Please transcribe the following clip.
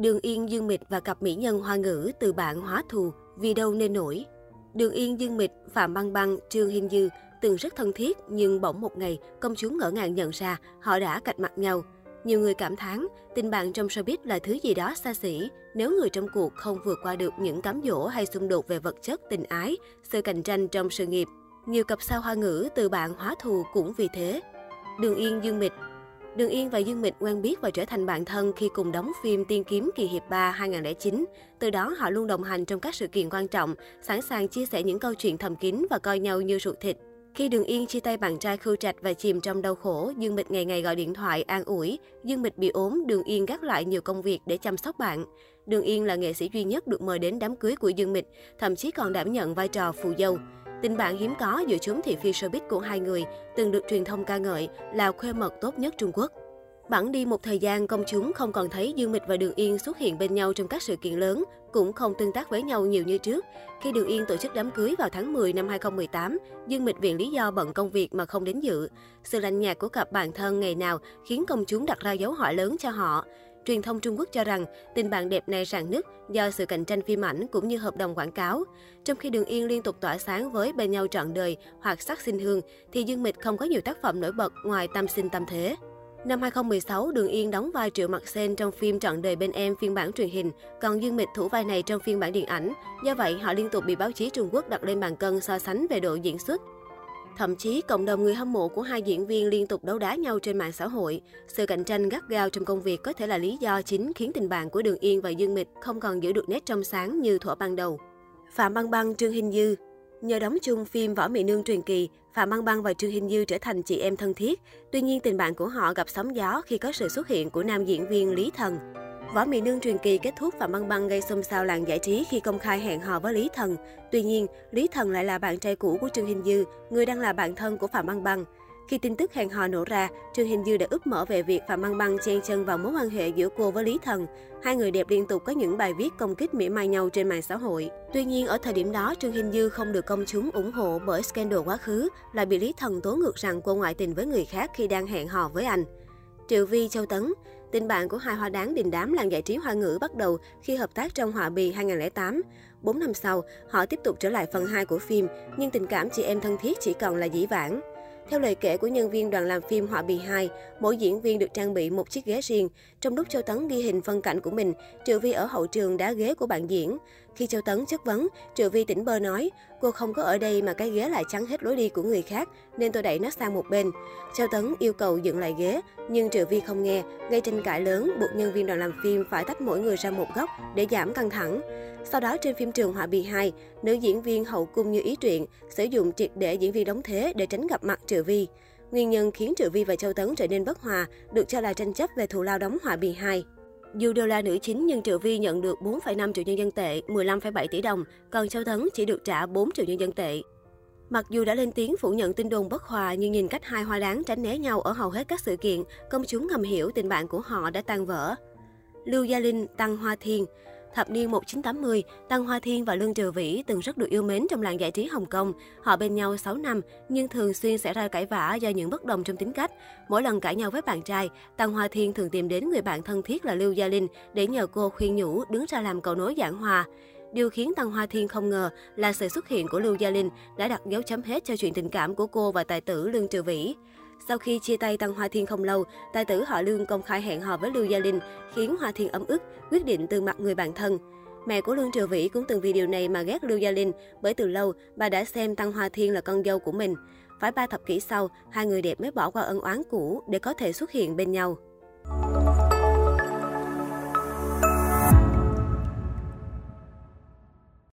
Đường Yên Dương Mịch và cặp mỹ nhân hoa ngữ từ bạn hóa thù, vì đâu nên nổi. Đường Yên Dương Mịch, Phạm Băng Băng, Trương Hình Dư từng rất thân thiết nhưng bỗng một ngày công chúng ngỡ ngàng nhận ra họ đã cạch mặt nhau. Nhiều người cảm thán, tình bạn trong showbiz là thứ gì đó xa xỉ, nếu người trong cuộc không vượt qua được những cám dỗ hay xung đột về vật chất, tình ái, sự cạnh tranh trong sự nghiệp. Nhiều cặp sao hoa ngữ từ bạn hóa thù cũng vì thế. Đường Yên Dương Mịch Đường Yên và Dương Mịch quen biết và trở thành bạn thân khi cùng đóng phim Tiên kiếm kỳ hiệp 3 2009. Từ đó họ luôn đồng hành trong các sự kiện quan trọng, sẵn sàng chia sẻ những câu chuyện thầm kín và coi nhau như ruột thịt. Khi Đường Yên chia tay bạn trai Khưu Trạch và chìm trong đau khổ, Dương Mịch ngày ngày gọi điện thoại an ủi. Dương Mịch bị ốm, Đường Yên gác lại nhiều công việc để chăm sóc bạn. Đường Yên là nghệ sĩ duy nhất được mời đến đám cưới của Dương Mịch, thậm chí còn đảm nhận vai trò phù dâu. Tình bạn hiếm có giữa chúng thị phi showbiz của hai người, từng được truyền thông ca ngợi là khuê mật tốt nhất Trung Quốc. Bản đi một thời gian, công chúng không còn thấy Dương Mịch và Đường Yên xuất hiện bên nhau trong các sự kiện lớn, cũng không tương tác với nhau nhiều như trước. Khi Đường Yên tổ chức đám cưới vào tháng 10 năm 2018, Dương Mịch viện lý do bận công việc mà không đến dự. Sự lạnh nhạt của cặp bạn thân ngày nào khiến công chúng đặt ra dấu hỏi lớn cho họ. Truyền thông Trung Quốc cho rằng tình bạn đẹp này rạn nứt do sự cạnh tranh phim ảnh cũng như hợp đồng quảng cáo. Trong khi Đường Yên liên tục tỏa sáng với bên nhau trọn đời hoặc sắc sinh hương, thì Dương Mịch không có nhiều tác phẩm nổi bật ngoài tam sinh tam thế. Năm 2016, Đường Yên đóng vai Triệu Mặc Sen trong phim Trọn đời bên em phiên bản truyền hình, còn Dương Mịch thủ vai này trong phiên bản điện ảnh. Do vậy, họ liên tục bị báo chí Trung Quốc đặt lên bàn cân so sánh về độ diễn xuất. Thậm chí, cộng đồng người hâm mộ của hai diễn viên liên tục đấu đá nhau trên mạng xã hội. Sự cạnh tranh gắt gao trong công việc có thể là lý do chính khiến tình bạn của Đường Yên và Dương Mịch không còn giữ được nét trong sáng như thuở ban đầu. Phạm Băng Băng, Trương Hình Dư Nhờ đóng chung phim Võ Mỹ Nương truyền kỳ, Phạm Băng Băng và Trương Hình Dư trở thành chị em thân thiết. Tuy nhiên, tình bạn của họ gặp sóng gió khi có sự xuất hiện của nam diễn viên Lý Thần. Võ Mỹ Nương truyền kỳ kết thúc Phạm Băng Băng gây xôn xao làng giải trí khi công khai hẹn hò với Lý Thần. Tuy nhiên, Lý Thần lại là bạn trai cũ của Trương Hình Dư, người đang là bạn thân của Phạm Băng Băng. Khi tin tức hẹn hò nổ ra, Trương Hình Dư đã úp mở về việc Phạm Băng Băng chen chân vào mối quan hệ giữa cô với Lý Thần. Hai người đẹp liên tục có những bài viết công kích mỉa mai nhau trên mạng xã hội. Tuy nhiên, ở thời điểm đó, Trương Hình Dư không được công chúng ủng hộ bởi scandal quá khứ, lại bị Lý Thần tố ngược rằng cô ngoại tình với người khác khi đang hẹn hò với anh. Triệu Vi Châu Tấn Tình bạn của hai hoa đáng đình đám làng giải trí hoa ngữ bắt đầu khi hợp tác trong Họa Bì 2008. Bốn năm sau, họ tiếp tục trở lại phần 2 của phim, nhưng tình cảm chị em thân thiết chỉ còn là dĩ vãng. Theo lời kể của nhân viên đoàn làm phim Họa Bì 2, mỗi diễn viên được trang bị một chiếc ghế riêng. Trong lúc Châu Tấn ghi hình phân cảnh của mình, Triệu Vi ở hậu trường đá ghế của bạn diễn. Khi Châu Tấn chất vấn, Triệu Vi tỉnh bơ nói, cô không có ở đây mà cái ghế lại chắn hết lối đi của người khác, nên tôi đẩy nó sang một bên. Châu Tấn yêu cầu dựng lại ghế, nhưng Triệu Vi không nghe, gây tranh cãi lớn, buộc nhân viên đoàn làm phim phải tách mỗi người ra một góc để giảm căng thẳng. Sau đó trên phim trường Họa Bì 2, nữ diễn viên hậu cung như ý truyện sử dụng triệt để diễn viên đóng thế để tránh gặp mặt Triệu Vi. Nguyên nhân khiến Triệu Vi và Châu Tấn trở nên bất hòa được cho là tranh chấp về thù lao đóng Họa Bì 2. Dù đều là nữ chính nhưng Triệu Vi nhận được 4,5 triệu nhân dân tệ, 15,7 tỷ đồng, còn Châu Thấn chỉ được trả 4 triệu nhân dân tệ. Mặc dù đã lên tiếng phủ nhận tin đồn bất hòa nhưng nhìn cách hai hoa đáng tránh né nhau ở hầu hết các sự kiện, công chúng ngầm hiểu tình bạn của họ đã tan vỡ. Lưu Gia Linh, Tăng Hoa Thiên Thập niên 1980, Tăng Hoa Thiên và Lương Trừ Vĩ từng rất được yêu mến trong làng giải trí Hồng Kông. Họ bên nhau 6 năm, nhưng thường xuyên xảy ra cãi vã do những bất đồng trong tính cách. Mỗi lần cãi nhau với bạn trai, Tăng Hoa Thiên thường tìm đến người bạn thân thiết là Lưu Gia Linh để nhờ cô khuyên nhủ, đứng ra làm cầu nối giảng hòa. Điều khiến Tăng Hoa Thiên không ngờ là sự xuất hiện của Lưu Gia Linh đã đặt dấu chấm hết cho chuyện tình cảm của cô và tài tử Lương Trừ Vĩ. Sau khi chia tay Tăng Hoa Thiên không lâu, tài tử họ Lương công khai hẹn hò với Lưu Gia Linh, khiến Hoa Thiên ấm ức, quyết định từ mặt người bạn thân. Mẹ của Lương Triều Vĩ cũng từng vì điều này mà ghét Lưu Gia Linh, bởi từ lâu bà đã xem Tăng Hoa Thiên là con dâu của mình. Phải ba thập kỷ sau, hai người đẹp mới bỏ qua ân oán cũ để có thể xuất hiện bên nhau.